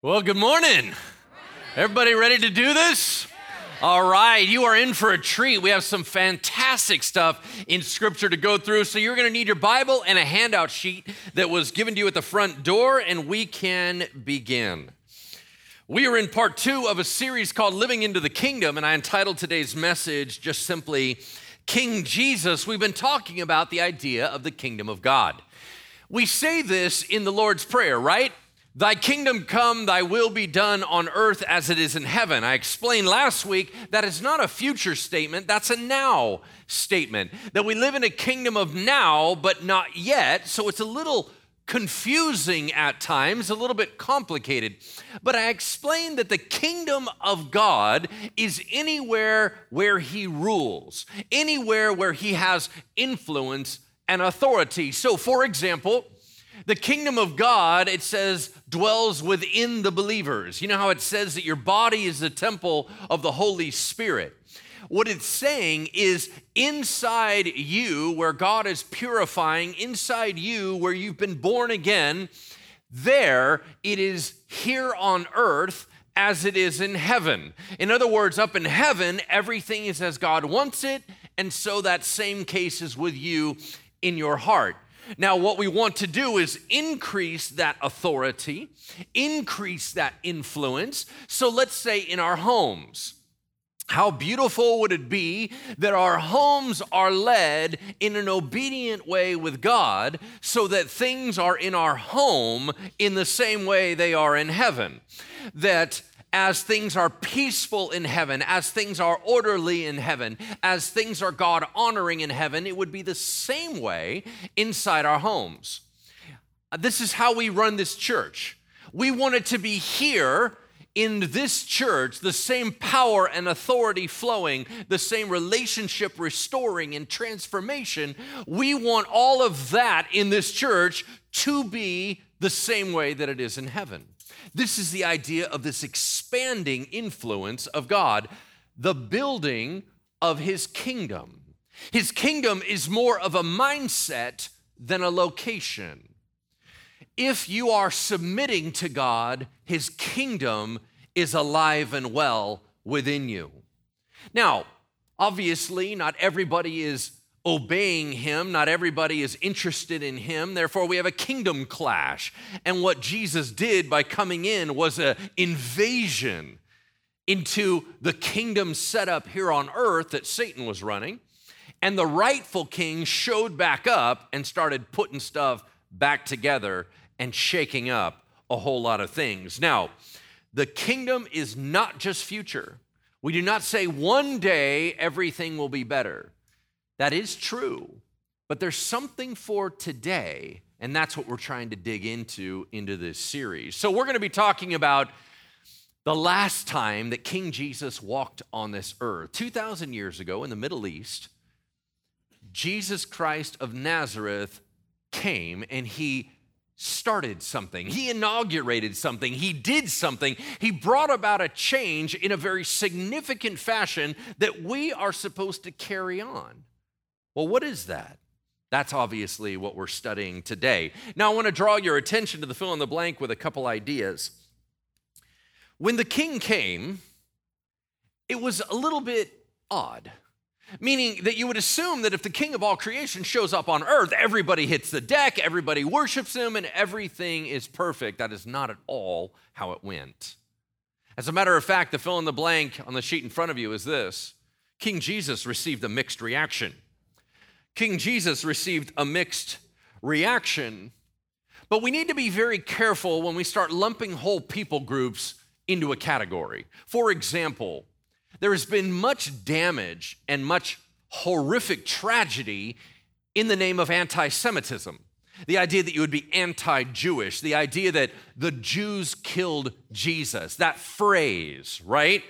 Well, good morning. Everybody ready to do this? All right, you are in for a treat. We have some fantastic stuff in scripture to go through. So, you're going to need your Bible and a handout sheet that was given to you at the front door, and we can begin. We are in part two of a series called Living into the Kingdom, and I entitled today's message just simply King Jesus. We've been talking about the idea of the kingdom of God. We say this in the Lord's Prayer, right? Thy kingdom come, thy will be done on earth as it is in heaven. I explained last week that it's not a future statement, that's a now statement. That we live in a kingdom of now, but not yet. So it's a little confusing at times, a little bit complicated. But I explained that the kingdom of God is anywhere where he rules, anywhere where he has influence and authority. So, for example, the kingdom of God, it says, dwells within the believers. You know how it says that your body is the temple of the Holy Spirit. What it's saying is inside you, where God is purifying, inside you, where you've been born again, there it is here on earth as it is in heaven. In other words, up in heaven, everything is as God wants it, and so that same case is with you in your heart. Now, what we want to do is increase that authority, increase that influence. So let's say in our homes, how beautiful would it be that our homes are led in an obedient way with God so that things are in our home in the same way they are in heaven? That as things are peaceful in heaven, as things are orderly in heaven, as things are God honoring in heaven, it would be the same way inside our homes. This is how we run this church. We want it to be here in this church, the same power and authority flowing, the same relationship restoring and transformation. We want all of that in this church to be the same way that it is in heaven. This is the idea of this expanding influence of God, the building of his kingdom. His kingdom is more of a mindset than a location. If you are submitting to God, his kingdom is alive and well within you. Now, obviously, not everybody is obeying him. Not everybody is interested in him. Therefore, we have a kingdom clash. And what Jesus did by coming in was an invasion into the kingdom set up here on earth that Satan was running. And the rightful king showed back up and started putting stuff back together and shaking up a whole lot of things. Now, the kingdom is not just future. We do not say one day everything will be better. That is true, but there's something for today, and that's what we're trying to dig into into this series. So we're going to be talking about the last time that King Jesus walked on this earth. 2,000 years ago in the Middle East, Jesus Christ of Nazareth came and he started something. He inaugurated something. He did something. He brought about a change in a very significant fashion that we are supposed to carry on. Well, what is that? That's obviously what we're studying today. Now, I want to draw your attention to the fill in the blank with a couple ideas. When the king came, it was a little bit odd, meaning that you would assume that if the king of all creation shows up on earth, everybody hits the deck, everybody worships him, and everything is perfect. That is not at all how it went. As a matter of fact, the fill in the blank on the sheet in front of you is this King Jesus received a mixed reaction. King Jesus received a mixed reaction. But we need to be very careful when we start lumping whole people groups into a category. For example, there has been much damage and much horrific tragedy in the name of anti Semitism. The idea that you would be anti Jewish, the idea that the Jews killed Jesus, that phrase, right?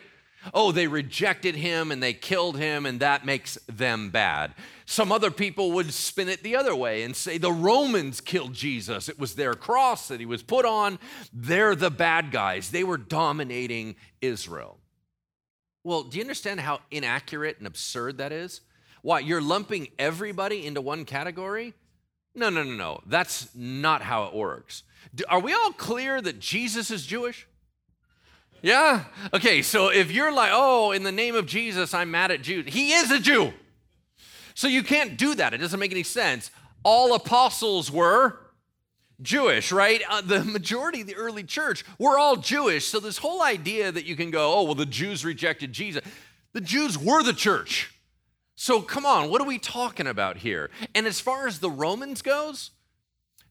Oh, they rejected him and they killed him, and that makes them bad. Some other people would spin it the other way and say the Romans killed Jesus. It was their cross that he was put on. They're the bad guys. They were dominating Israel. Well, do you understand how inaccurate and absurd that is? Why, you're lumping everybody into one category? No, no, no, no. That's not how it works. Are we all clear that Jesus is Jewish? Yeah? Okay, so if you're like, oh, in the name of Jesus, I'm mad at Jews, he is a Jew. So you can't do that. It doesn't make any sense. All apostles were Jewish, right? Uh, the majority of the early church were all Jewish. So this whole idea that you can go, oh, well, the Jews rejected Jesus, the Jews were the church. So come on, what are we talking about here? And as far as the Romans goes,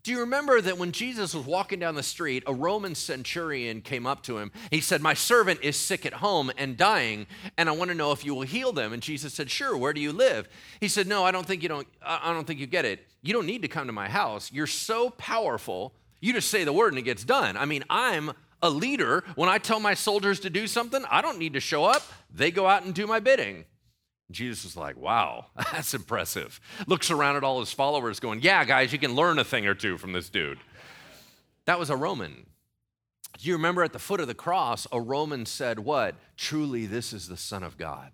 do you remember that when Jesus was walking down the street, a Roman centurion came up to him? He said, My servant is sick at home and dying, and I want to know if you will heal them. And Jesus said, Sure, where do you live? He said, No, I don't think you don't I don't think you get it. You don't need to come to my house. You're so powerful, you just say the word and it gets done. I mean, I'm a leader. When I tell my soldiers to do something, I don't need to show up. They go out and do my bidding. Jesus is like, wow, that's impressive. Looks around at all his followers, going, yeah, guys, you can learn a thing or two from this dude. That was a Roman. Do you remember at the foot of the cross, a Roman said, What? Truly, this is the Son of God.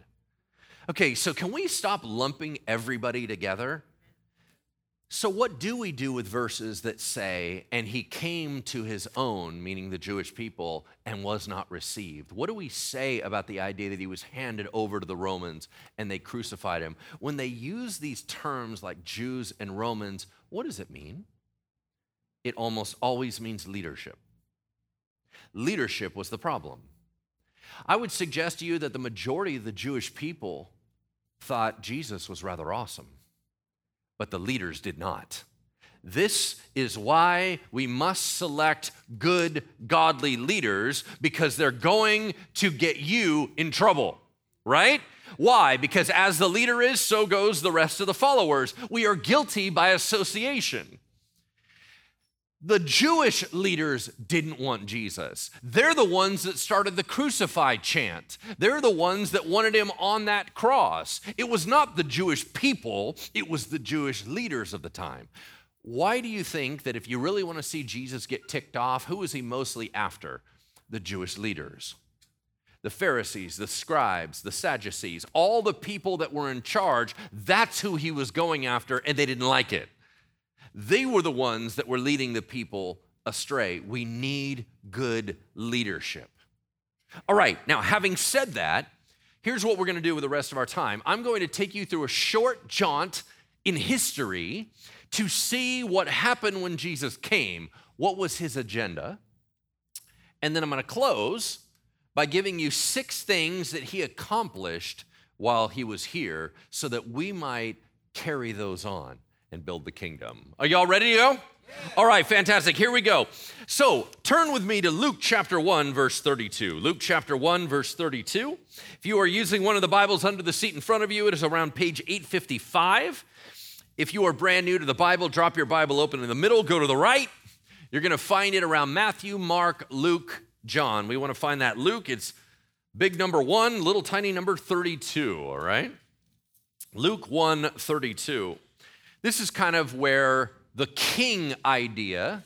Okay, so can we stop lumping everybody together? So, what do we do with verses that say, and he came to his own, meaning the Jewish people, and was not received? What do we say about the idea that he was handed over to the Romans and they crucified him? When they use these terms like Jews and Romans, what does it mean? It almost always means leadership. Leadership was the problem. I would suggest to you that the majority of the Jewish people thought Jesus was rather awesome but the leaders did not. This is why we must select good, godly leaders because they're going to get you in trouble, right? Why? Because as the leader is, so goes the rest of the followers. We are guilty by association. The Jewish leaders didn't want Jesus. They're the ones that started the crucify chant. They're the ones that wanted him on that cross. It was not the Jewish people, it was the Jewish leaders of the time. Why do you think that if you really want to see Jesus get ticked off, who is he mostly after? The Jewish leaders. The Pharisees, the scribes, the Sadducees, all the people that were in charge, that's who he was going after, and they didn't like it. They were the ones that were leading the people astray. We need good leadership. All right, now, having said that, here's what we're going to do with the rest of our time. I'm going to take you through a short jaunt in history to see what happened when Jesus came. What was his agenda? And then I'm going to close by giving you six things that he accomplished while he was here so that we might carry those on and build the kingdom. Are y'all ready to go? All right, fantastic. Here we go. So turn with me to Luke chapter 1, verse 32. Luke chapter 1, verse 32. If you are using one of the Bibles under the seat in front of you, it is around page 855. If you are brand new to the Bible, drop your Bible open in the middle, go to the right. You're going to find it around Matthew, Mark, Luke, John. We want to find that Luke. It's big number 1, little tiny number 32, all right? Luke 1, 32. This is kind of where the king idea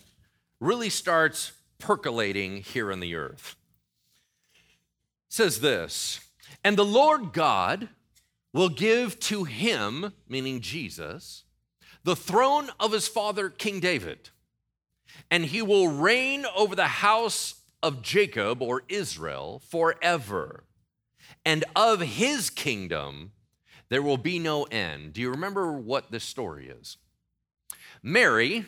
really starts percolating here on the earth. It says this, and the Lord God will give to him, meaning Jesus, the throne of his father King David, and he will reign over the house of Jacob or Israel forever. And of his kingdom there will be no end. Do you remember what this story is? Mary,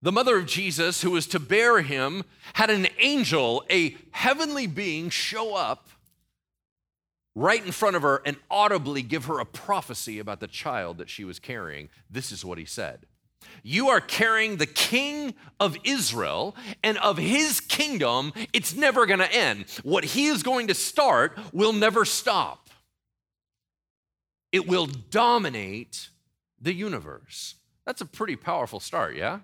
the mother of Jesus, who was to bear him, had an angel, a heavenly being, show up right in front of her and audibly give her a prophecy about the child that she was carrying. This is what he said You are carrying the king of Israel, and of his kingdom, it's never going to end. What he is going to start will never stop it will dominate the universe. That's a pretty powerful start, yeah?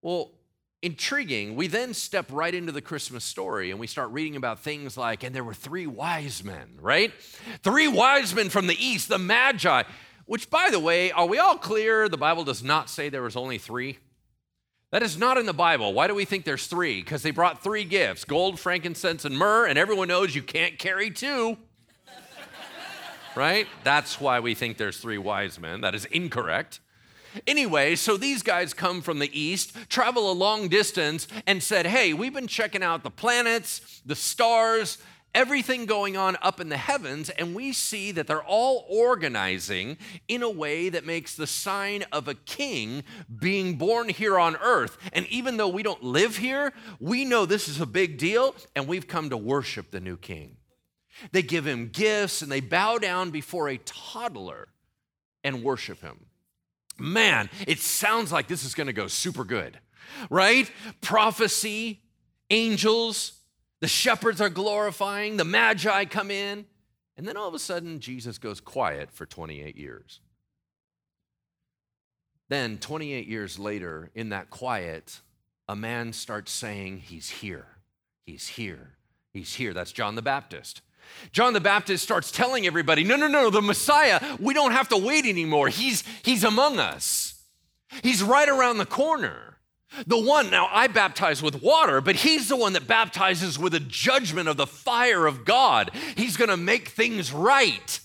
Well, intriguing. We then step right into the Christmas story and we start reading about things like, and there were three wise men, right? Three wise men from the east, the Magi, which, by the way, are we all clear? The Bible does not say there was only three. That is not in the Bible. Why do we think there's three? Because they brought three gifts gold, frankincense, and myrrh, and everyone knows you can't carry two right? That's why we think there's three wise men. That is incorrect. Anyway, so these guys come from the east, travel a long distance, and said, Hey, we've been checking out the planets, the stars, everything going on up in the heavens, and we see that they're all organizing in a way that makes the sign of a king being born here on earth. And even though we don't live here, we know this is a big deal, and we've come to worship the new king. They give him gifts and they bow down before a toddler and worship him. Man, it sounds like this is gonna go super good, right? Prophecy, angels, the shepherds are glorifying, the magi come in, and then all of a sudden, Jesus goes quiet for 28 years. Then, 28 years later, in that quiet, a man starts saying, He's here, He's here, He's here. That's John the Baptist. John the Baptist starts telling everybody, No, no, no, the Messiah, we don't have to wait anymore. He's, he's among us, He's right around the corner. The one, now I baptize with water, but he's the one that baptizes with a judgment of the fire of God. He's gonna make things right.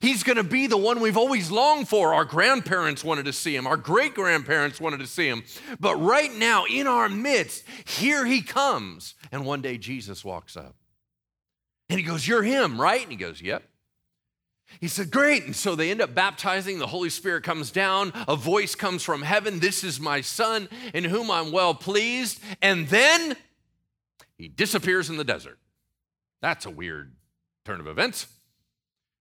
He's gonna be the one we've always longed for. Our grandparents wanted to see him, our great grandparents wanted to see him. But right now, in our midst, here he comes. And one day Jesus walks up and he goes, You're him, right? And he goes, Yep. He said, Great. And so they end up baptizing. The Holy Spirit comes down. A voice comes from heaven This is my son in whom I'm well pleased. And then he disappears in the desert. That's a weird turn of events.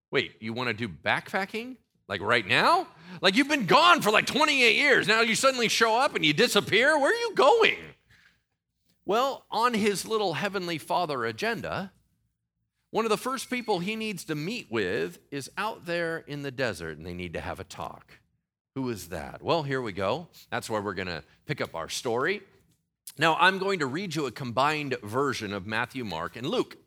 Wait, you want to do backpacking? Like right now? Like you've been gone for like 28 years. Now you suddenly show up and you disappear? Where are you going? Well, on his little heavenly father agenda, one of the first people he needs to meet with is out there in the desert, and they need to have a talk. Who is that? Well, here we go. That's where we're going to pick up our story. Now, I'm going to read you a combined version of Matthew, Mark, and Luke.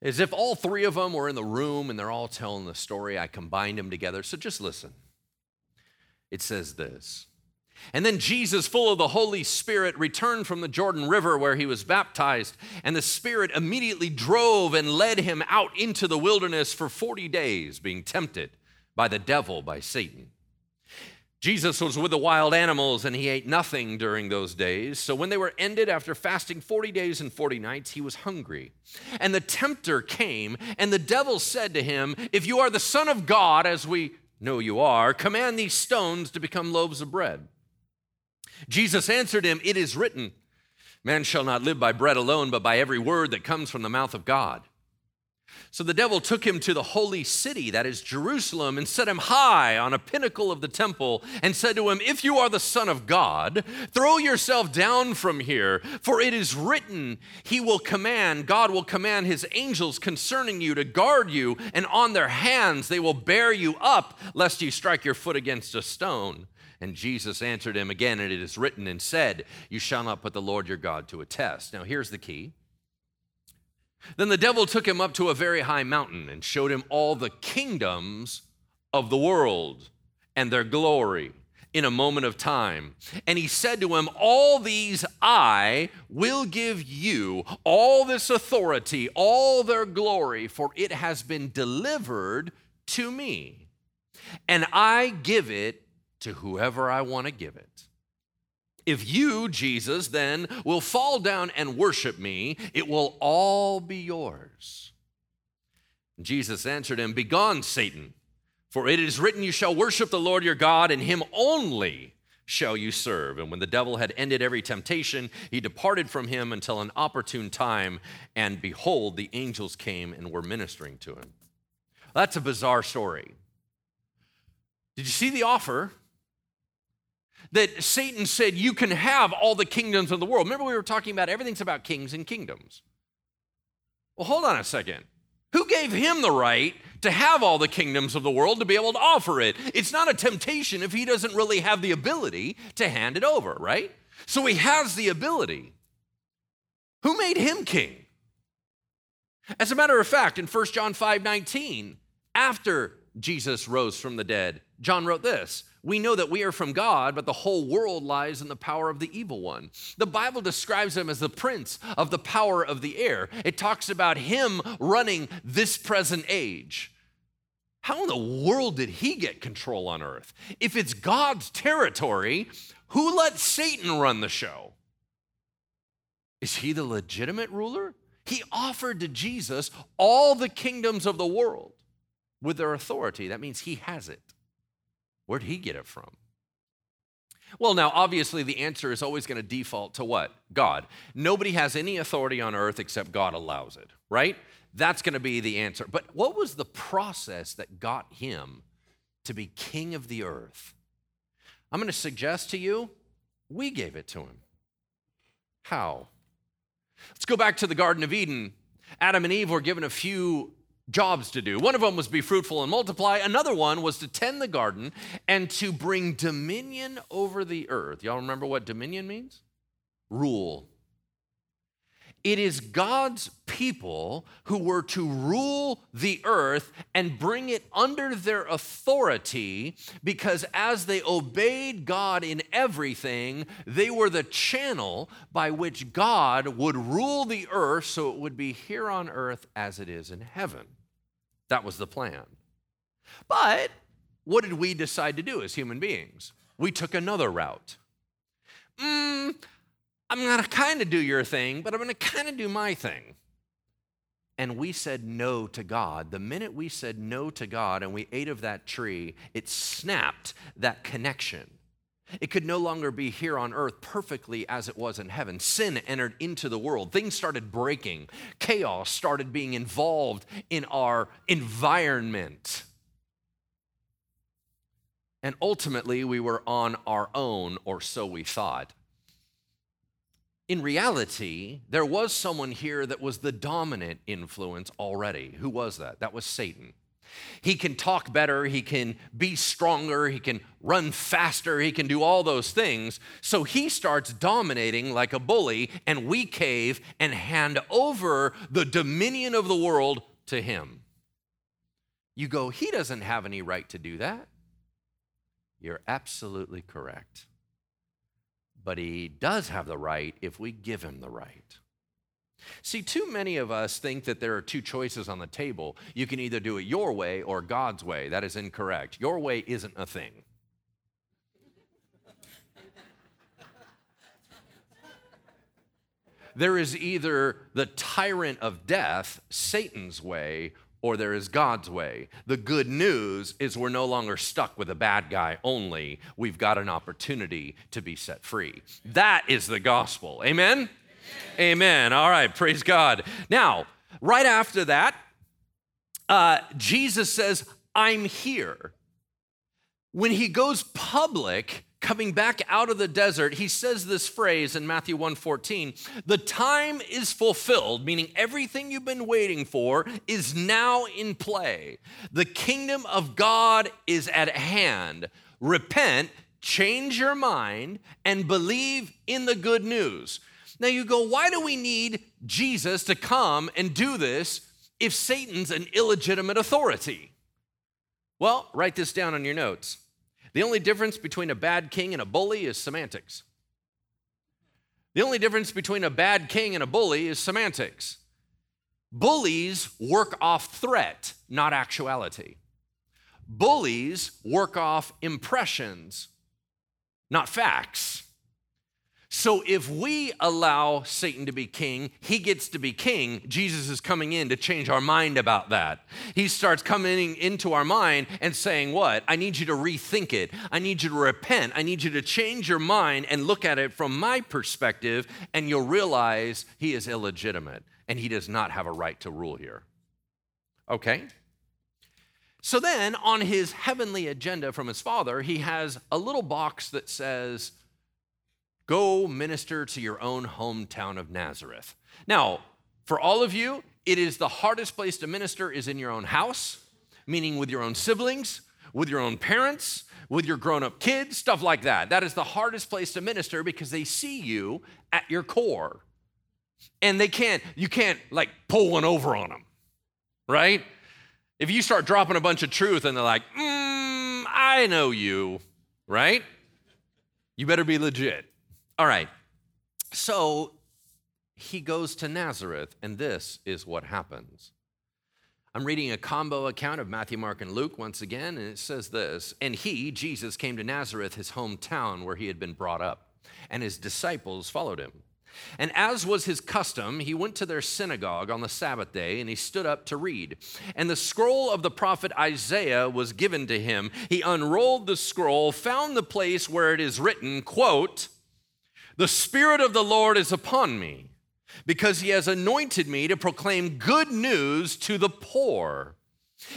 As if all three of them were in the room and they're all telling the story, I combined them together. So just listen. It says this and then Jesus, full of the Holy Spirit, returned from the Jordan River where he was baptized. And the Spirit immediately drove and led him out into the wilderness for 40 days, being tempted by the devil, by Satan. Jesus was with the wild animals and he ate nothing during those days. So when they were ended after fasting 40 days and 40 nights, he was hungry. And the tempter came, and the devil said to him, If you are the Son of God, as we know you are, command these stones to become loaves of bread. Jesus answered him, It is written, Man shall not live by bread alone, but by every word that comes from the mouth of God. So the devil took him to the holy city, that is Jerusalem, and set him high on a pinnacle of the temple, and said to him, If you are the Son of God, throw yourself down from here, for it is written, He will command, God will command His angels concerning you to guard you, and on their hands they will bear you up, lest you strike your foot against a stone. And Jesus answered him again, and it is written and said, You shall not put the Lord your God to a test. Now, here's the key. Then the devil took him up to a very high mountain and showed him all the kingdoms of the world and their glory in a moment of time. And he said to him, All these I will give you, all this authority, all their glory, for it has been delivered to me. And I give it to whoever I want to give it. If you, Jesus, then will fall down and worship me, it will all be yours. Jesus answered him, Begone, Satan, for it is written, You shall worship the Lord your God, and him only shall you serve. And when the devil had ended every temptation, he departed from him until an opportune time, and behold, the angels came and were ministering to him. That's a bizarre story. Did you see the offer? That Satan said, You can have all the kingdoms of the world. Remember, we were talking about everything's about kings and kingdoms. Well, hold on a second. Who gave him the right to have all the kingdoms of the world to be able to offer it? It's not a temptation if he doesn't really have the ability to hand it over, right? So he has the ability. Who made him king? As a matter of fact, in 1 John 5 19, after Jesus rose from the dead, John wrote this we know that we are from God, but the whole world lies in the power of the evil one. The Bible describes him as the prince of the power of the air. It talks about him running this present age. How in the world did he get control on earth? If it's God's territory, who let Satan run the show? Is he the legitimate ruler? He offered to Jesus all the kingdoms of the world with their authority. That means he has it. Where'd he get it from? Well, now, obviously, the answer is always going to default to what? God. Nobody has any authority on earth except God allows it, right? That's going to be the answer. But what was the process that got him to be king of the earth? I'm going to suggest to you, we gave it to him. How? Let's go back to the Garden of Eden. Adam and Eve were given a few jobs to do. One of them was be fruitful and multiply. Another one was to tend the garden and to bring dominion over the earth. Y'all remember what dominion means? Rule. It is God's people who were to rule the earth and bring it under their authority because as they obeyed God in everything, they were the channel by which God would rule the earth so it would be here on earth as it is in heaven. That was the plan. But what did we decide to do as human beings? We took another route. Mm, I'm going to kind of do your thing, but I'm going to kind of do my thing. And we said no to God. The minute we said no to God and we ate of that tree, it snapped that connection. It could no longer be here on earth perfectly as it was in heaven. Sin entered into the world. Things started breaking. Chaos started being involved in our environment. And ultimately, we were on our own, or so we thought in reality, there was someone here that was the dominant influence already. Who was that? That was Satan. He can talk better, he can be stronger, he can run faster, he can do all those things. So he starts dominating like a bully, and we cave and hand over the dominion of the world to him. You go, he doesn't have any right to do that. You're absolutely correct but he does have the right if we give him the right. See, too many of us think that there are two choices on the table. You can either do it your way or God's way. That is incorrect. Your way isn't a thing. there is either the tyrant of death, Satan's way, or there is God's way. The good news is we're no longer stuck with a bad guy only. We've got an opportunity to be set free. That is the gospel. Amen? Amen. Amen. All right, praise God. Now, right after that, uh, Jesus says, I'm here. When he goes public, coming back out of the desert, he says this phrase in Matthew 1:14, "The time is fulfilled," meaning everything you've been waiting for is now in play. The kingdom of God is at hand. Repent, change your mind and believe in the good news. Now you go, why do we need Jesus to come and do this if Satan's an illegitimate authority? Well, write this down on your notes. The only difference between a bad king and a bully is semantics. The only difference between a bad king and a bully is semantics. Bullies work off threat, not actuality. Bullies work off impressions, not facts. So if we allow Satan to be king, he gets to be king. Jesus is coming in to change our mind about that. He starts coming into our mind and saying, What? I need you to rethink it. I need you to repent. I need you to change your mind and look at it from my perspective, and you'll realize he is illegitimate and he does not have a right to rule here. Okay? So then, on his heavenly agenda from his father, he has a little box that says, Go minister to your own hometown of Nazareth. Now, for all of you, it is the hardest place to minister is in your own house, meaning with your own siblings, with your own parents, with your grown up kids, stuff like that. That is the hardest place to minister because they see you at your core. And they can't, you can't like pull one over on them, right? If you start dropping a bunch of truth and they're like, mm, I know you, right? You better be legit. All right. So he goes to Nazareth, and this is what happens. I'm reading a combo account of Matthew, Mark, and Luke once again, and it says this And he, Jesus, came to Nazareth, his hometown where he had been brought up, and his disciples followed him. And as was his custom, he went to their synagogue on the Sabbath day and he stood up to read. And the scroll of the prophet Isaiah was given to him. He unrolled the scroll, found the place where it is written, quote, "The spirit of the Lord is upon me." because he has anointed me to proclaim good news to the poor.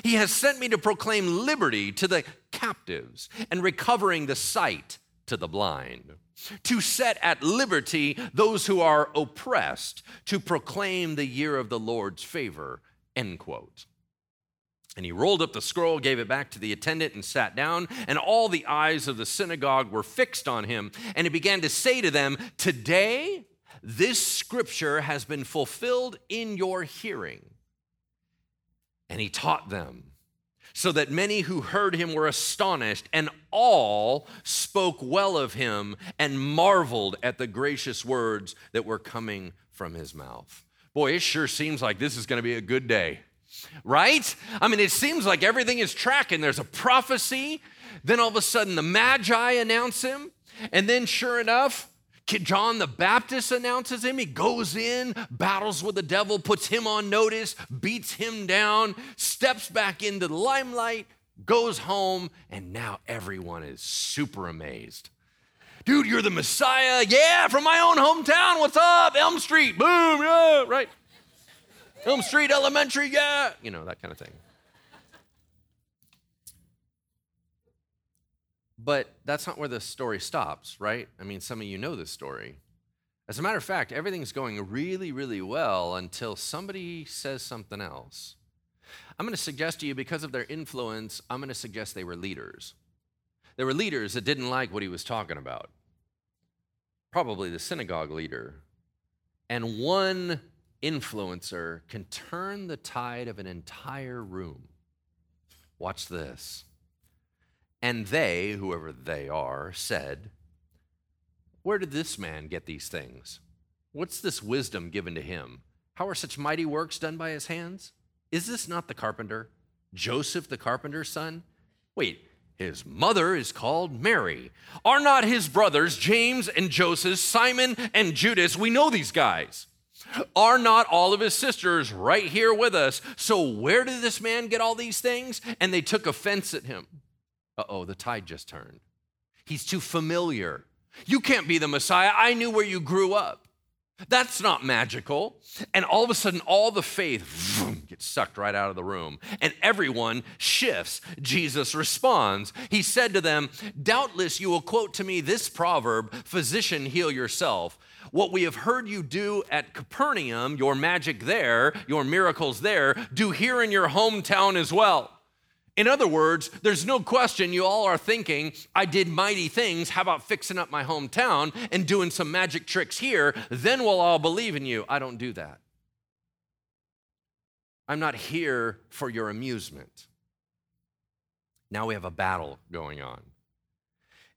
He has sent me to proclaim liberty to the captives and recovering the sight to the blind, to set at liberty those who are oppressed, to proclaim the year of the Lord's favor. End quote. And he rolled up the scroll, gave it back to the attendant, and sat down. And all the eyes of the synagogue were fixed on him. And he began to say to them, Today, this scripture has been fulfilled in your hearing. And he taught them, so that many who heard him were astonished, and all spoke well of him and marveled at the gracious words that were coming from his mouth. Boy, it sure seems like this is going to be a good day, right? I mean, it seems like everything is tracking. There's a prophecy, then all of a sudden the Magi announce him, and then sure enough, John the Baptist announces him. He goes in, battles with the devil, puts him on notice, beats him down, steps back into the limelight, goes home, and now everyone is super amazed. Dude, you're the Messiah. Yeah, from my own hometown. What's up? Elm Street. Boom. Yeah, right. Elm Street Elementary. Yeah. You know, that kind of thing. But that's not where the story stops, right? I mean, some of you know this story. As a matter of fact, everything's going really, really well until somebody says something else. I'm going to suggest to you, because of their influence, I'm going to suggest they were leaders. They were leaders that didn't like what he was talking about. Probably the synagogue leader. And one influencer can turn the tide of an entire room. Watch this. And they, whoever they are, said, Where did this man get these things? What's this wisdom given to him? How are such mighty works done by his hands? Is this not the carpenter, Joseph the carpenter's son? Wait, his mother is called Mary. Are not his brothers, James and Joseph, Simon and Judas? We know these guys. Are not all of his sisters right here with us? So, where did this man get all these things? And they took offense at him. Uh oh, the tide just turned. He's too familiar. You can't be the Messiah. I knew where you grew up. That's not magical. And all of a sudden, all the faith vroom, gets sucked right out of the room, and everyone shifts. Jesus responds. He said to them, Doubtless you will quote to me this proverb Physician, heal yourself. What we have heard you do at Capernaum, your magic there, your miracles there, do here in your hometown as well. In other words, there's no question you all are thinking, I did mighty things. How about fixing up my hometown and doing some magic tricks here? Then we'll all believe in you. I don't do that. I'm not here for your amusement. Now we have a battle going on.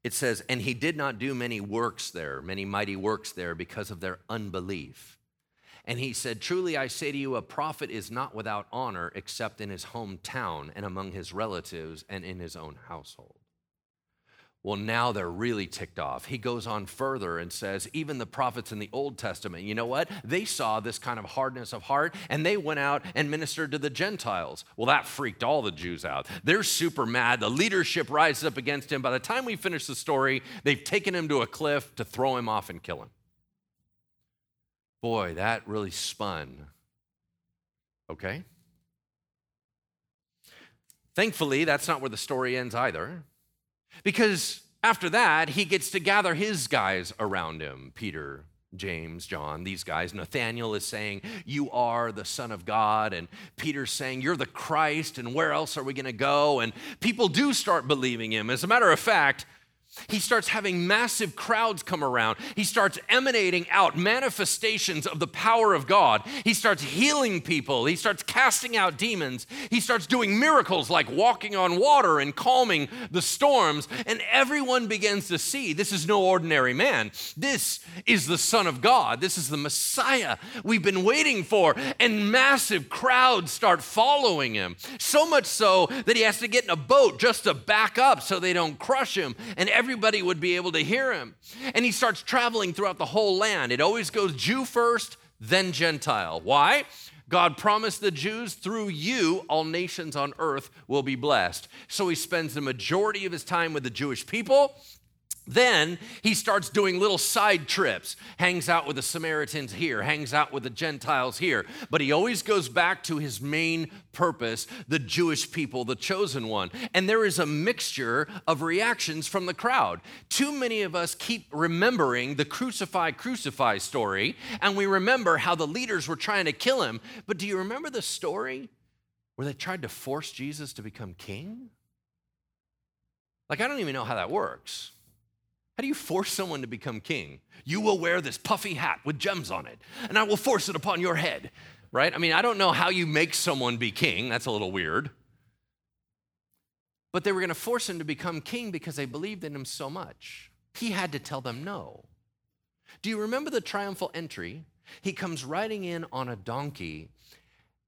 It says, and he did not do many works there, many mighty works there because of their unbelief. And he said, Truly I say to you, a prophet is not without honor except in his hometown and among his relatives and in his own household. Well, now they're really ticked off. He goes on further and says, even the prophets in the Old Testament, you know what? They saw this kind of hardness of heart and they went out and ministered to the Gentiles. Well, that freaked all the Jews out. They're super mad. The leadership rises up against him. By the time we finish the story, they've taken him to a cliff to throw him off and kill him. Boy, that really spun. Okay? Thankfully, that's not where the story ends either. Because after that, he gets to gather his guys around him Peter, James, John, these guys. Nathaniel is saying, You are the Son of God. And Peter's saying, You're the Christ. And where else are we going to go? And people do start believing him. As a matter of fact, He starts having massive crowds come around. He starts emanating out manifestations of the power of God. He starts healing people. He starts casting out demons. He starts doing miracles like walking on water and calming the storms. And everyone begins to see this is no ordinary man. This is the Son of God. This is the Messiah we've been waiting for. And massive crowds start following him. So much so that he has to get in a boat just to back up so they don't crush him. And every everybody would be able to hear him. And he starts traveling throughout the whole land. It always goes Jew first, then Gentile. Why? God promised the Jews, through you, all nations on earth will be blessed. So he spends the majority of his time with the Jewish people then he starts doing little side trips, hangs out with the Samaritans here, hangs out with the Gentiles here. But he always goes back to his main purpose the Jewish people, the chosen one. And there is a mixture of reactions from the crowd. Too many of us keep remembering the crucify, crucify story, and we remember how the leaders were trying to kill him. But do you remember the story where they tried to force Jesus to become king? Like, I don't even know how that works. How do you force someone to become king? You will wear this puffy hat with gems on it, and I will force it upon your head, right? I mean, I don't know how you make someone be king. That's a little weird. But they were going to force him to become king because they believed in him so much. He had to tell them no. Do you remember the triumphal entry? He comes riding in on a donkey,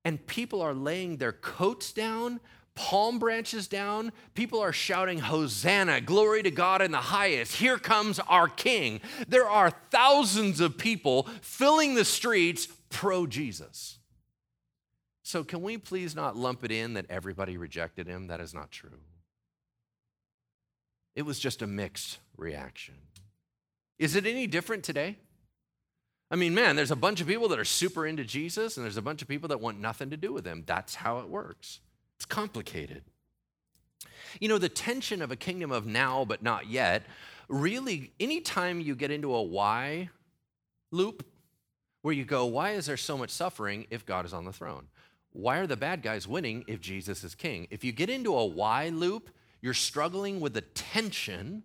and people are laying their coats down palm branches down. People are shouting, Hosanna, glory to God in the highest. Here comes our King. There are thousands of people filling the streets pro Jesus. So, can we please not lump it in that everybody rejected him? That is not true. It was just a mixed reaction. Is it any different today? I mean, man, there's a bunch of people that are super into Jesus, and there's a bunch of people that want nothing to do with him. That's how it works. It's complicated. You know, the tension of a kingdom of now but not yet, really, anytime you get into a why loop, where you go, why is there so much suffering if God is on the throne? Why are the bad guys winning if Jesus is king? If you get into a why loop, you're struggling with the tension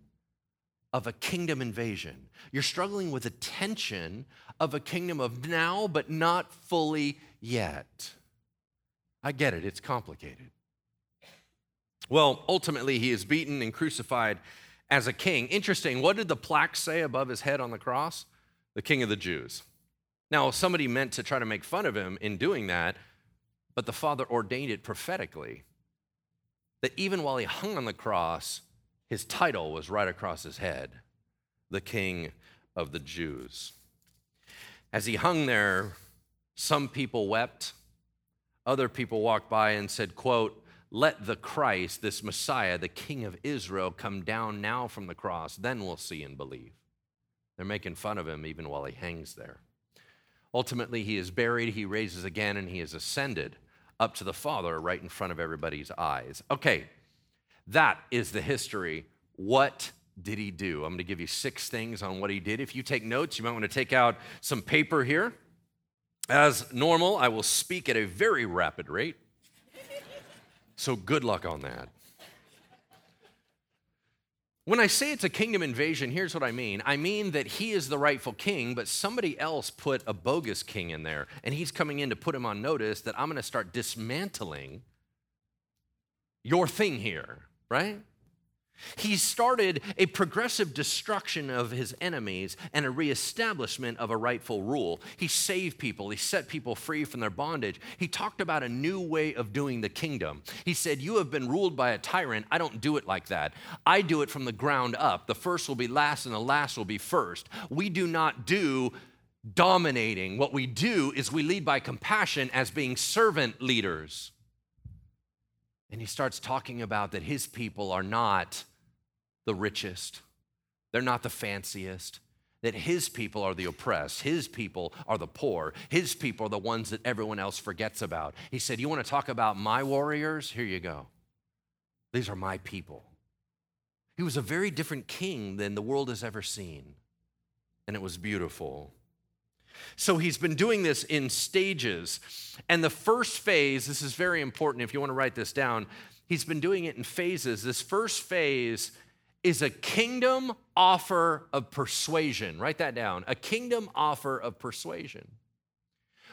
of a kingdom invasion. You're struggling with the tension of a kingdom of now, but not fully yet. I get it, it's complicated. Well, ultimately, he is beaten and crucified as a king. Interesting, what did the plaque say above his head on the cross? The king of the Jews. Now, somebody meant to try to make fun of him in doing that, but the Father ordained it prophetically that even while he hung on the cross, his title was right across his head the King of the Jews. As he hung there, some people wept, other people walked by and said, quote, let the Christ, this Messiah, the King of Israel, come down now from the cross, then we'll see and believe. They're making fun of him even while he hangs there. Ultimately, he is buried, he raises again, and he is ascended up to the Father right in front of everybody's eyes. Okay, that is the history. What did he do? I'm going to give you six things on what he did. If you take notes, you might want to take out some paper here. As normal, I will speak at a very rapid rate. So good luck on that. When I say it's a kingdom invasion, here's what I mean. I mean that he is the rightful king, but somebody else put a bogus king in there, and he's coming in to put him on notice that I'm going to start dismantling your thing here, right? He started a progressive destruction of his enemies and a reestablishment of a rightful rule. He saved people, he set people free from their bondage. He talked about a new way of doing the kingdom. He said, You have been ruled by a tyrant. I don't do it like that. I do it from the ground up. The first will be last, and the last will be first. We do not do dominating. What we do is we lead by compassion as being servant leaders. And he starts talking about that his people are not the richest, they're not the fanciest. That his people are the oppressed, his people are the poor, his people are the ones that everyone else forgets about. He said, You want to talk about my warriors? Here you go. These are my people. He was a very different king than the world has ever seen, and it was beautiful. So he's been doing this in stages. And the first phase, this is very important if you want to write this down, he's been doing it in phases. This first phase is a kingdom offer of persuasion. Write that down a kingdom offer of persuasion.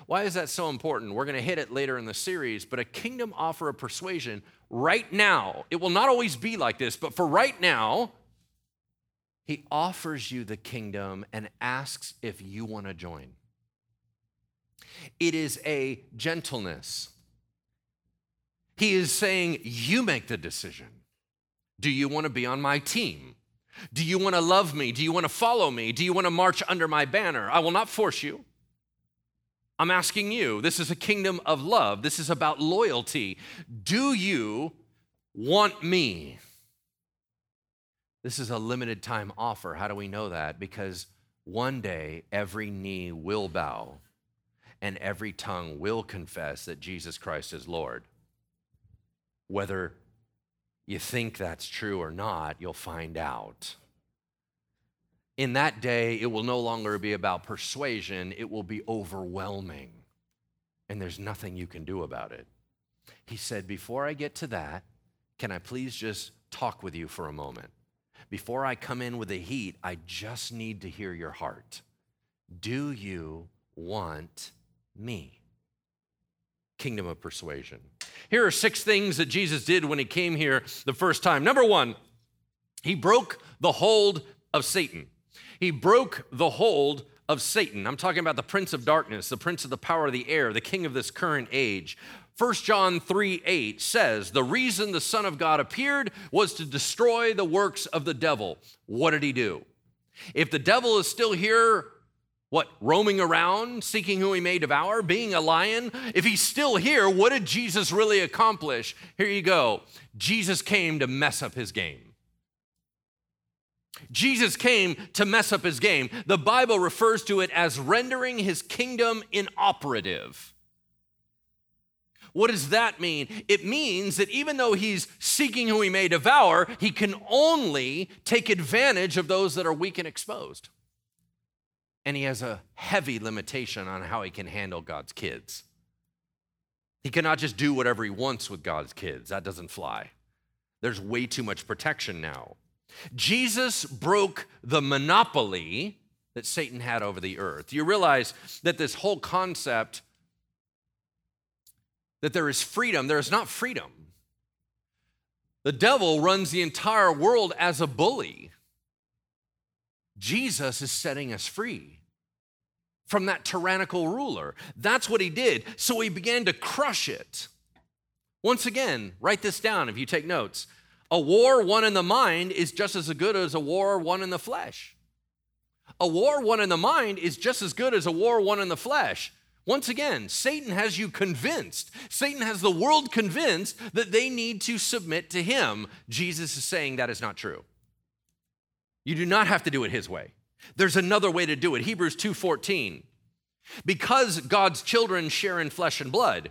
Why is that so important? We're going to hit it later in the series, but a kingdom offer of persuasion right now, it will not always be like this, but for right now, he offers you the kingdom and asks if you want to join. It is a gentleness. He is saying, You make the decision. Do you want to be on my team? Do you want to love me? Do you want to follow me? Do you want to march under my banner? I will not force you. I'm asking you. This is a kingdom of love. This is about loyalty. Do you want me? This is a limited time offer. How do we know that? Because one day every knee will bow and every tongue will confess that Jesus Christ is Lord. Whether you think that's true or not, you'll find out. In that day, it will no longer be about persuasion, it will be overwhelming. And there's nothing you can do about it. He said, Before I get to that, can I please just talk with you for a moment? Before I come in with the heat, I just need to hear your heart. Do you want me? Kingdom of persuasion. Here are six things that Jesus did when he came here the first time. Number one, he broke the hold of Satan. He broke the hold of Satan. I'm talking about the prince of darkness, the prince of the power of the air, the king of this current age. 1 John 3 8 says, The reason the Son of God appeared was to destroy the works of the devil. What did he do? If the devil is still here, what, roaming around, seeking who he may devour, being a lion? If he's still here, what did Jesus really accomplish? Here you go. Jesus came to mess up his game. Jesus came to mess up his game. The Bible refers to it as rendering his kingdom inoperative. What does that mean? It means that even though he's seeking who he may devour, he can only take advantage of those that are weak and exposed. And he has a heavy limitation on how he can handle God's kids. He cannot just do whatever he wants with God's kids. That doesn't fly. There's way too much protection now. Jesus broke the monopoly that Satan had over the earth. You realize that this whole concept that there is freedom, there is not freedom. The devil runs the entire world as a bully. Jesus is setting us free from that tyrannical ruler. That's what he did. So he began to crush it. Once again, write this down if you take notes. A war won in the mind is just as good as a war won in the flesh. A war won in the mind is just as good as a war won in the flesh. Once again, Satan has you convinced. Satan has the world convinced that they need to submit to him. Jesus is saying that is not true. You do not have to do it his way. There's another way to do it. Hebrews 2:14. Because God's children share in flesh and blood,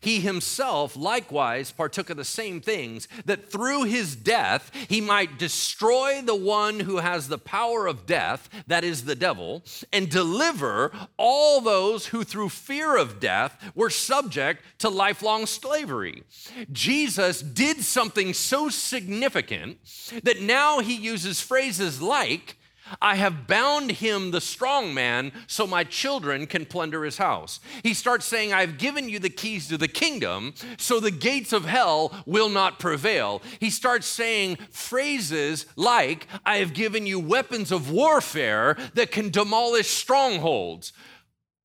he himself likewise partook of the same things, that through his death he might destroy the one who has the power of death, that is the devil, and deliver all those who through fear of death were subject to lifelong slavery. Jesus did something so significant that now he uses phrases like, I have bound him, the strong man, so my children can plunder his house. He starts saying, I've given you the keys to the kingdom, so the gates of hell will not prevail. He starts saying phrases like, I have given you weapons of warfare that can demolish strongholds.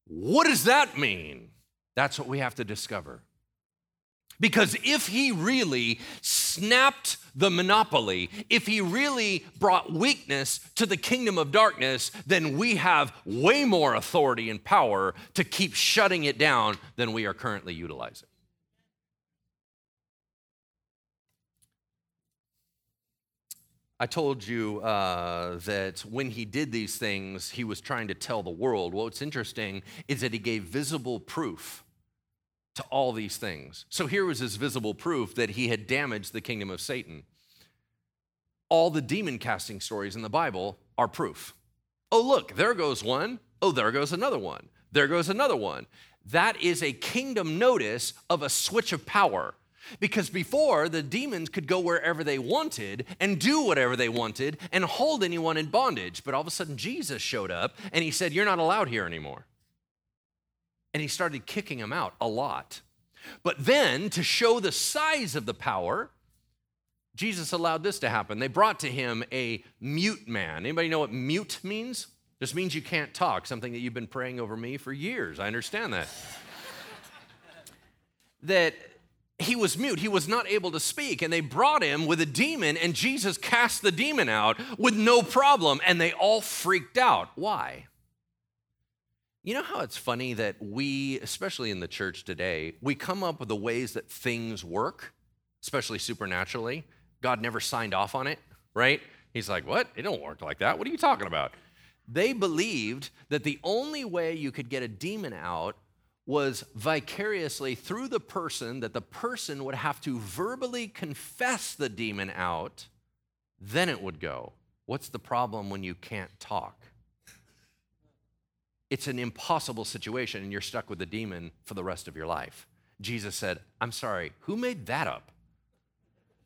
What does that mean? That's what we have to discover. Because if he really snapped the monopoly, if he really brought weakness to the kingdom of darkness, then we have way more authority and power to keep shutting it down than we are currently utilizing. I told you uh, that when he did these things, he was trying to tell the world. What's interesting is that he gave visible proof to all these things. So here was his visible proof that he had damaged the kingdom of Satan. All the demon casting stories in the Bible are proof. Oh, look, there goes one. Oh, there goes another one. There goes another one. That is a kingdom notice of a switch of power. Because before, the demons could go wherever they wanted and do whatever they wanted and hold anyone in bondage. But all of a sudden, Jesus showed up and he said, You're not allowed here anymore. And he started kicking them out a lot. But then, to show the size of the power, Jesus allowed this to happen. They brought to him a mute man. Anybody know what mute means? Just means you can't talk, something that you've been praying over me for years. I understand that. that he was mute. He was not able to speak. And they brought him with a demon, and Jesus cast the demon out with no problem. And they all freaked out. Why? You know how it's funny that we, especially in the church today, we come up with the ways that things work, especially supernaturally. God never signed off on it, right? He's like, What? It don't work like that. What are you talking about? They believed that the only way you could get a demon out was vicariously through the person, that the person would have to verbally confess the demon out, then it would go. What's the problem when you can't talk? It's an impossible situation and you're stuck with the demon for the rest of your life. Jesus said, I'm sorry, who made that up?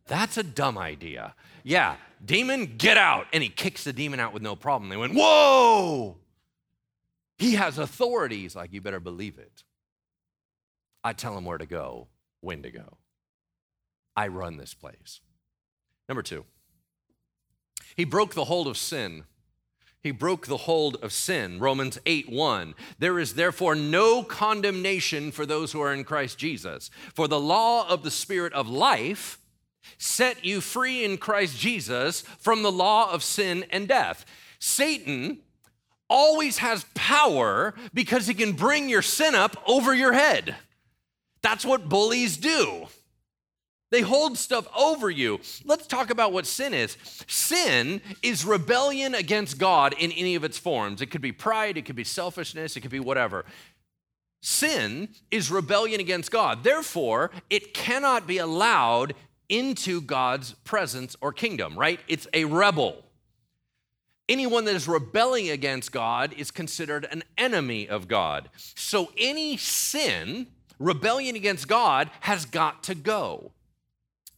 That's a dumb idea. Yeah, demon, get out. And he kicks the demon out with no problem. They went, Whoa! He has authority. He's like, You better believe it. I tell him where to go, when to go. I run this place. Number two, he broke the hold of sin. He broke the hold of sin. Romans 8 1. There is therefore no condemnation for those who are in Christ Jesus. For the law of the Spirit of life set you free in Christ Jesus from the law of sin and death. Satan always has power because he can bring your sin up over your head. That's what bullies do. They hold stuff over you. Let's talk about what sin is. Sin is rebellion against God in any of its forms. It could be pride, it could be selfishness, it could be whatever. Sin is rebellion against God. Therefore, it cannot be allowed into God's presence or kingdom, right? It's a rebel. Anyone that is rebelling against God is considered an enemy of God. So any sin, rebellion against God, has got to go.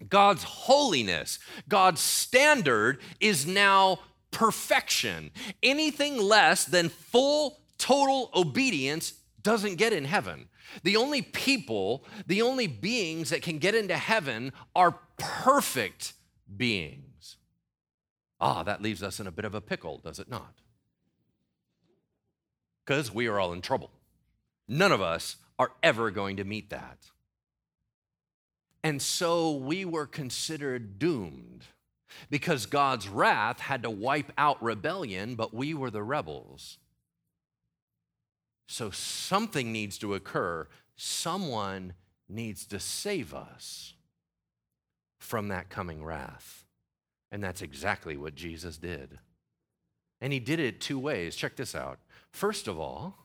God's holiness, God's standard is now perfection. Anything less than full, total obedience doesn't get in heaven. The only people, the only beings that can get into heaven are perfect beings. Ah, that leaves us in a bit of a pickle, does it not? Because we are all in trouble. None of us are ever going to meet that. And so we were considered doomed because God's wrath had to wipe out rebellion, but we were the rebels. So something needs to occur. Someone needs to save us from that coming wrath. And that's exactly what Jesus did. And he did it two ways. Check this out. First of all,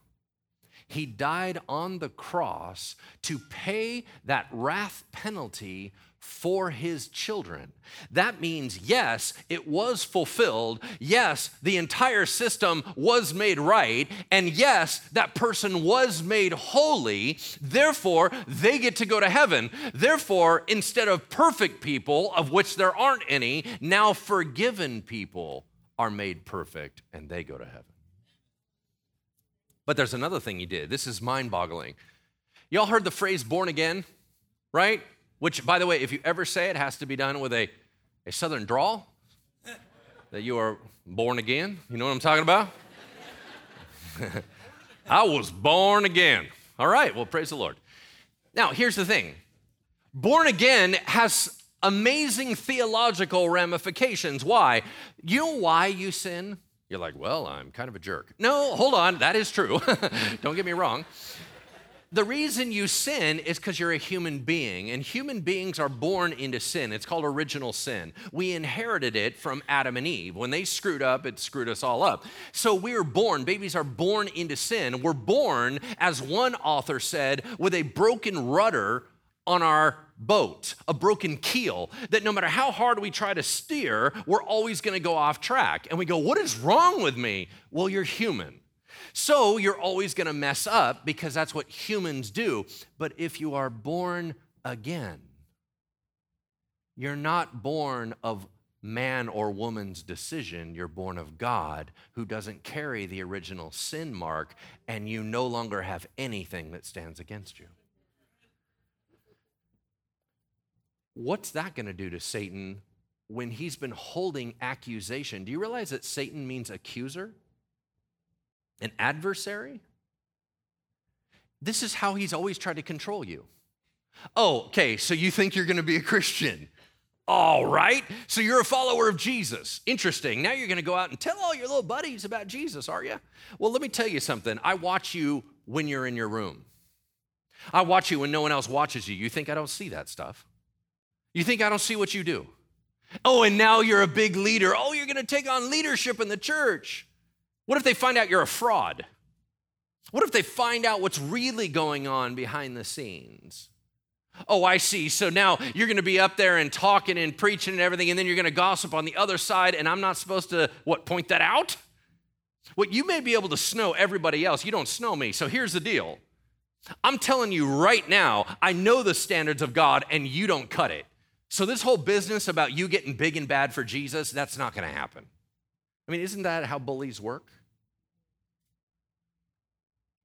he died on the cross to pay that wrath penalty for his children. That means, yes, it was fulfilled. Yes, the entire system was made right. And yes, that person was made holy. Therefore, they get to go to heaven. Therefore, instead of perfect people, of which there aren't any, now forgiven people are made perfect and they go to heaven. But there's another thing he did. This is mind boggling. Y'all heard the phrase born again, right? Which, by the way, if you ever say it, has to be done with a, a southern drawl that you are born again. You know what I'm talking about? I was born again. All right, well, praise the Lord. Now, here's the thing born again has amazing theological ramifications. Why? You know why you sin? You're like, well, I'm kind of a jerk. No, hold on, that is true. Don't get me wrong the reason you sin is because you're a human being, and human beings are born into sin. It's called original sin. We inherited it from Adam and Eve. When they screwed up, it screwed us all up. So we're born, babies are born into sin. We're born, as one author said, with a broken rudder on our boat, a broken keel, that no matter how hard we try to steer, we're always gonna go off track. And we go, What is wrong with me? Well, you're human. So you're always going to mess up because that's what humans do. But if you are born again, You're not born of man or woman's decision. You're born of God who doesn't carry the original sin mark, and you no longer have anything that stands against you. What's that going to do to Satan when he's been holding accusation? Do you realize that Satan means accuser? An adversary? This is how he's always tried to control you. Oh, okay, so you think you're going to be a Christian. All right. So you're a follower of Jesus. Interesting. Now you're going to go out and tell all your little buddies about Jesus, are you? Well, let me tell you something. I watch you when you're in your room. I watch you when no one else watches you. You think I don't see that stuff? You think I don't see what you do? Oh, and now you're a big leader. Oh, you're going to take on leadership in the church. What if they find out you're a fraud? What if they find out what's really going on behind the scenes? Oh, I see. So now you're going to be up there and talking and preaching and everything, and then you're going to gossip on the other side, and I'm not supposed to, what, point that out? What you may be able to snow everybody else, you don't snow me. So here's the deal I'm telling you right now, I know the standards of God, and you don't cut it. So this whole business about you getting big and bad for Jesus, that's not going to happen. I mean, isn't that how bullies work?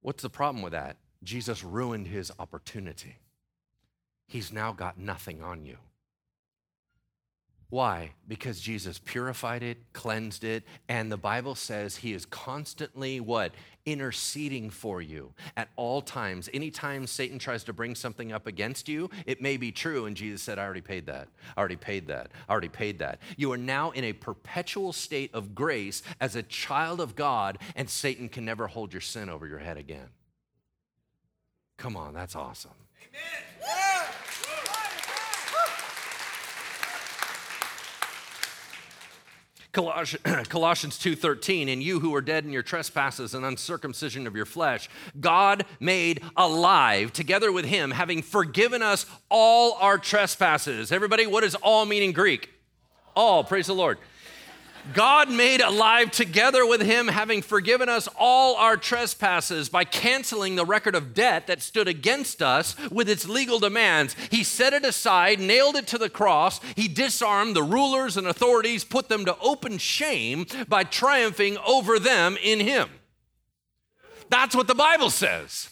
What's the problem with that? Jesus ruined his opportunity he's now got nothing on you. Why? Because Jesus purified it, cleansed it, and the Bible says he is constantly what? Interceding for you at all times. Anytime Satan tries to bring something up against you, it may be true, and Jesus said, I already paid that. I already paid that. I already paid that. You are now in a perpetual state of grace as a child of God, and Satan can never hold your sin over your head again. Come on, that's awesome. Amen. Colossians 2:13 and you who are dead in your trespasses and uncircumcision of your flesh God made alive together with him having forgiven us all our trespasses. Everybody what does all mean in Greek? All praise the Lord God made alive together with him, having forgiven us all our trespasses by canceling the record of debt that stood against us with its legal demands. He set it aside, nailed it to the cross. He disarmed the rulers and authorities, put them to open shame by triumphing over them in him. That's what the Bible says.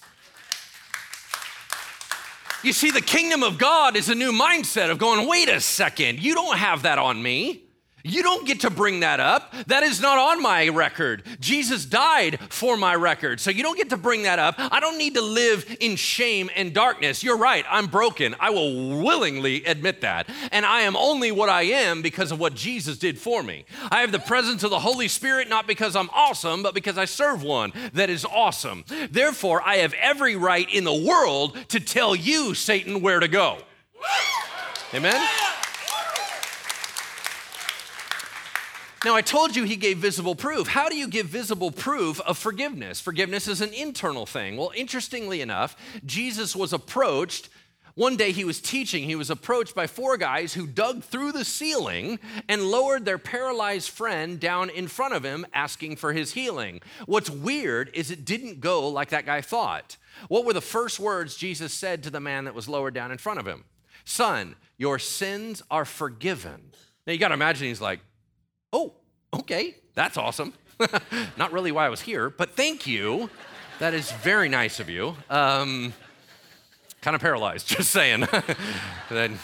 You see, the kingdom of God is a new mindset of going, wait a second, you don't have that on me. You don't get to bring that up. That is not on my record. Jesus died for my record. So you don't get to bring that up. I don't need to live in shame and darkness. You're right. I'm broken. I will willingly admit that. And I am only what I am because of what Jesus did for me. I have the presence of the Holy Spirit not because I'm awesome, but because I serve one that is awesome. Therefore, I have every right in the world to tell you, Satan, where to go. Amen? Now, I told you he gave visible proof. How do you give visible proof of forgiveness? Forgiveness is an internal thing. Well, interestingly enough, Jesus was approached. One day he was teaching, he was approached by four guys who dug through the ceiling and lowered their paralyzed friend down in front of him, asking for his healing. What's weird is it didn't go like that guy thought. What were the first words Jesus said to the man that was lowered down in front of him? Son, your sins are forgiven. Now you got to imagine he's like, Oh, okay, that's awesome. Not really why I was here, but thank you. That is very nice of you. Um, kind of paralyzed, just saying. then,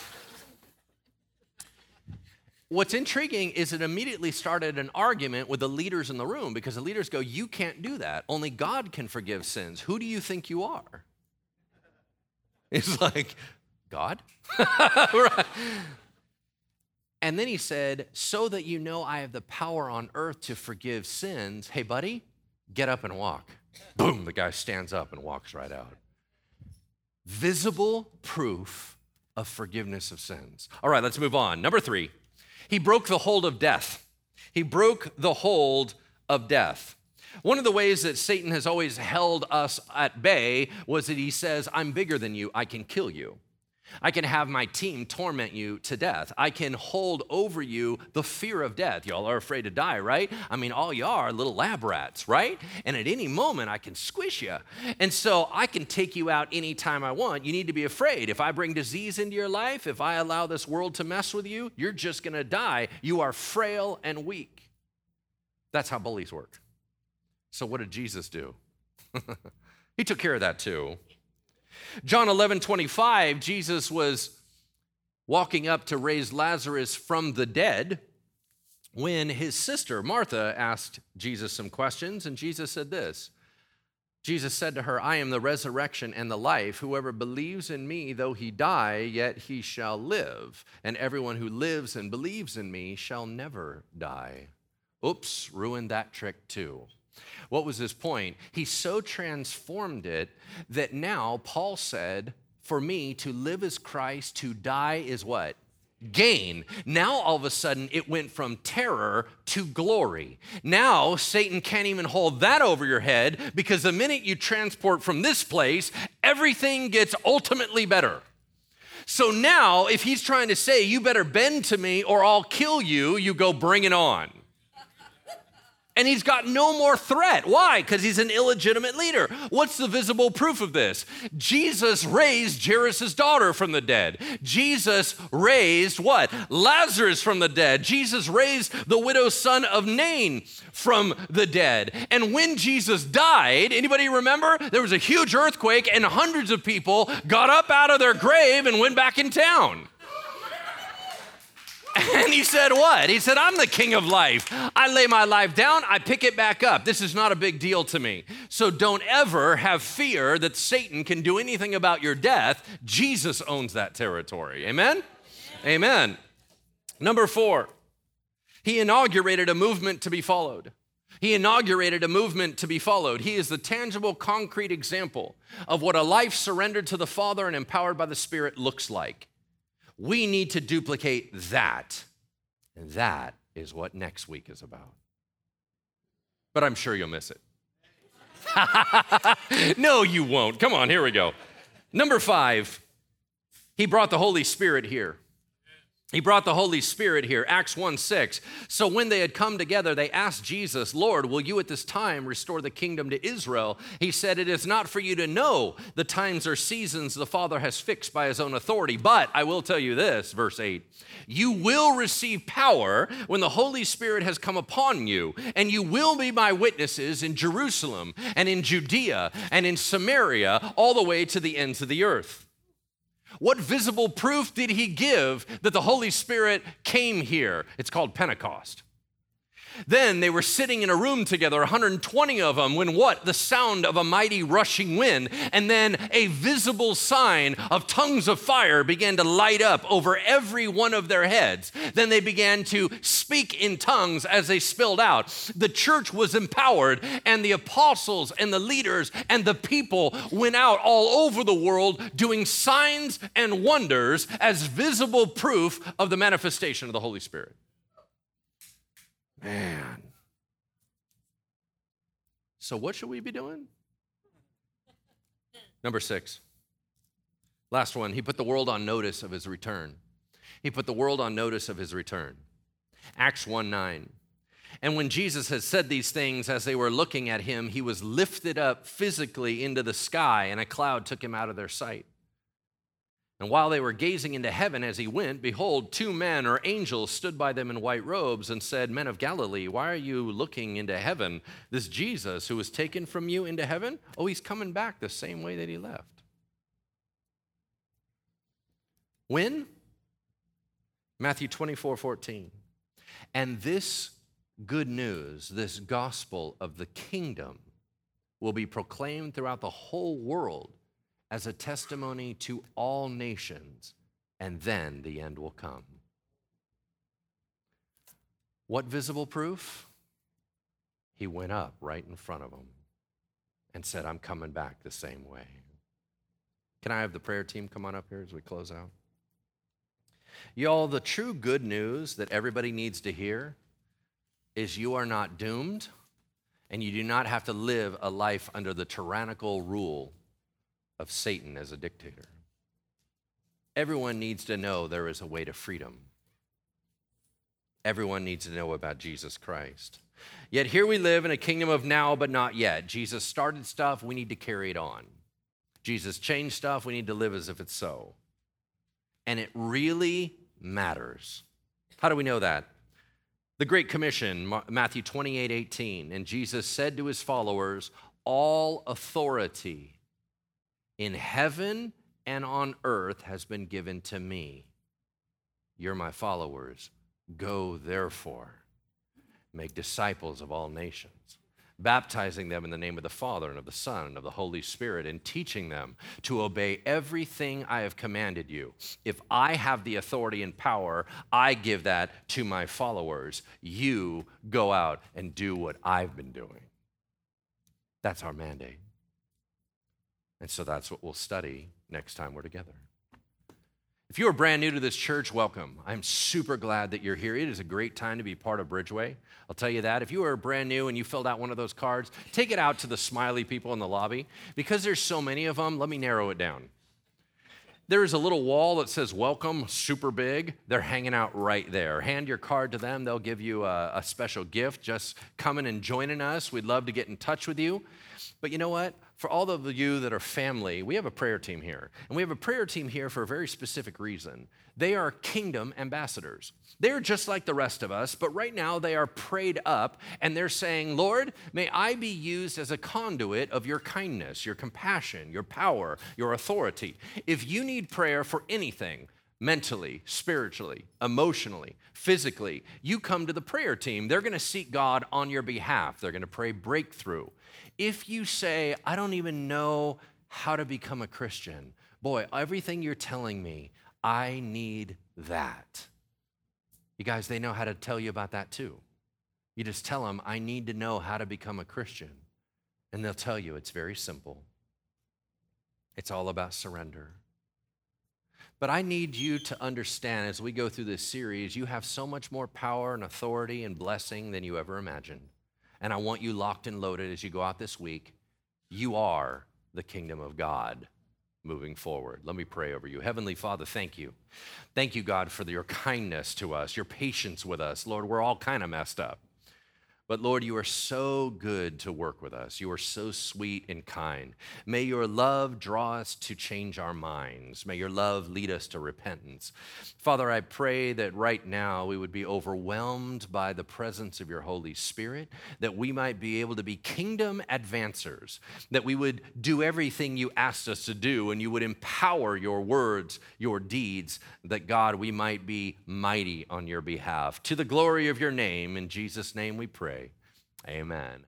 what's intriguing is it immediately started an argument with the leaders in the room because the leaders go, You can't do that. Only God can forgive sins. Who do you think you are? It's like, God? right. And then he said, So that you know I have the power on earth to forgive sins, hey, buddy, get up and walk. Boom, the guy stands up and walks right out. Visible proof of forgiveness of sins. All right, let's move on. Number three, he broke the hold of death. He broke the hold of death. One of the ways that Satan has always held us at bay was that he says, I'm bigger than you, I can kill you. I can have my team torment you to death. I can hold over you the fear of death. Y'all are afraid to die, right? I mean, all y'all are little lab rats, right? And at any moment, I can squish you. And so I can take you out anytime I want. You need to be afraid. If I bring disease into your life, if I allow this world to mess with you, you're just going to die. You are frail and weak. That's how bullies work. So, what did Jesus do? he took care of that too. John 11, 25, Jesus was walking up to raise Lazarus from the dead when his sister, Martha, asked Jesus some questions, and Jesus said this. Jesus said to her, I am the resurrection and the life. Whoever believes in me, though he die, yet he shall live. And everyone who lives and believes in me shall never die. Oops, ruined that trick too. What was his point? He so transformed it that now Paul said, For me to live is Christ, to die is what? gain. Now, all of a sudden, it went from terror to glory. Now, Satan can't even hold that over your head because the minute you transport from this place, everything gets ultimately better. So now, if he's trying to say, you better bend to me or I'll kill you, you go, bring it on and he's got no more threat. Why? Because he's an illegitimate leader. What's the visible proof of this? Jesus raised Jairus' daughter from the dead. Jesus raised what? Lazarus from the dead. Jesus raised the widow's son of Nain from the dead. And when Jesus died, anybody remember? There was a huge earthquake and hundreds of people got up out of their grave and went back in town. And he said, What? He said, I'm the king of life. I lay my life down, I pick it back up. This is not a big deal to me. So don't ever have fear that Satan can do anything about your death. Jesus owns that territory. Amen? Amen. Number four, he inaugurated a movement to be followed. He inaugurated a movement to be followed. He is the tangible, concrete example of what a life surrendered to the Father and empowered by the Spirit looks like. We need to duplicate that. And that is what next week is about. But I'm sure you'll miss it. no, you won't. Come on, here we go. Number five, he brought the Holy Spirit here. He brought the Holy Spirit here, Acts 1 6. So when they had come together, they asked Jesus, Lord, will you at this time restore the kingdom to Israel? He said, It is not for you to know the times or seasons the Father has fixed by his own authority. But I will tell you this, verse 8 you will receive power when the Holy Spirit has come upon you, and you will be my witnesses in Jerusalem and in Judea and in Samaria, all the way to the ends of the earth. What visible proof did he give that the Holy Spirit came here? It's called Pentecost. Then they were sitting in a room together, 120 of them, when what? The sound of a mighty rushing wind. And then a visible sign of tongues of fire began to light up over every one of their heads. Then they began to speak in tongues as they spilled out. The church was empowered, and the apostles and the leaders and the people went out all over the world doing signs and wonders as visible proof of the manifestation of the Holy Spirit. Man. So, what should we be doing? Number six. Last one. He put the world on notice of his return. He put the world on notice of his return. Acts 1 9. And when Jesus had said these things as they were looking at him, he was lifted up physically into the sky, and a cloud took him out of their sight. And while they were gazing into heaven as he went, behold, two men or angels stood by them in white robes and said, Men of Galilee, why are you looking into heaven? This Jesus who was taken from you into heaven, oh, he's coming back the same way that he left. When? Matthew 24 14. And this good news, this gospel of the kingdom, will be proclaimed throughout the whole world as a testimony to all nations, and then the end will come. What visible proof? He went up right in front of them and said, I'm coming back the same way. Can I have the prayer team come on up here as we close out? Y'all, the true good news that everybody needs to hear is you are not doomed and you do not have to live a life under the tyrannical rule of Satan as a dictator. Everyone needs to know there is a way to freedom. Everyone needs to know about Jesus Christ. Yet here we live in a kingdom of now, but not yet. Jesus started stuff, we need to carry it on. Jesus changed stuff, we need to live as if it's so. And it really matters. How do we know that? The Great Commission, Matthew 28 18. And Jesus said to his followers, All authority in heaven and on earth has been given to me. You're my followers. Go therefore, make disciples of all nations baptizing them in the name of the Father and of the Son and of the Holy Spirit, and teaching them to obey everything I have commanded you. If I have the authority and power, I give that to my followers. You go out and do what I've been doing. That's our mandate. And so that's what we'll study next time we're together. If you are brand new to this church, welcome. I'm super glad that you're here. It is a great time to be part of Bridgeway. I'll tell you that. If you are brand new and you filled out one of those cards, take it out to the smiley people in the lobby. Because there's so many of them, let me narrow it down. There is a little wall that says welcome, super big. They're hanging out right there. Hand your card to them, they'll give you a, a special gift. Just coming and joining us. We'd love to get in touch with you. But you know what? For all of you that are family, we have a prayer team here. And we have a prayer team here for a very specific reason. They are kingdom ambassadors. They're just like the rest of us, but right now they are prayed up and they're saying, Lord, may I be used as a conduit of your kindness, your compassion, your power, your authority. If you need prayer for anything, mentally, spiritually, emotionally, physically, you come to the prayer team. They're going to seek God on your behalf. They're going to pray breakthrough. If you say, I don't even know how to become a Christian, boy, everything you're telling me, I need that. You guys, they know how to tell you about that too. You just tell them, I need to know how to become a Christian. And they'll tell you it's very simple. It's all about surrender. But I need you to understand as we go through this series, you have so much more power and authority and blessing than you ever imagined. And I want you locked and loaded as you go out this week. You are the kingdom of God moving forward. Let me pray over you. Heavenly Father, thank you. Thank you, God, for your kindness to us, your patience with us. Lord, we're all kind of messed up. But Lord, you are so good to work with us. You are so sweet and kind. May your love draw us to change our minds. May your love lead us to repentance. Father, I pray that right now we would be overwhelmed by the presence of your Holy Spirit, that we might be able to be kingdom advancers, that we would do everything you asked us to do, and you would empower your words, your deeds, that God, we might be mighty on your behalf. To the glory of your name, in Jesus' name we pray. Amen.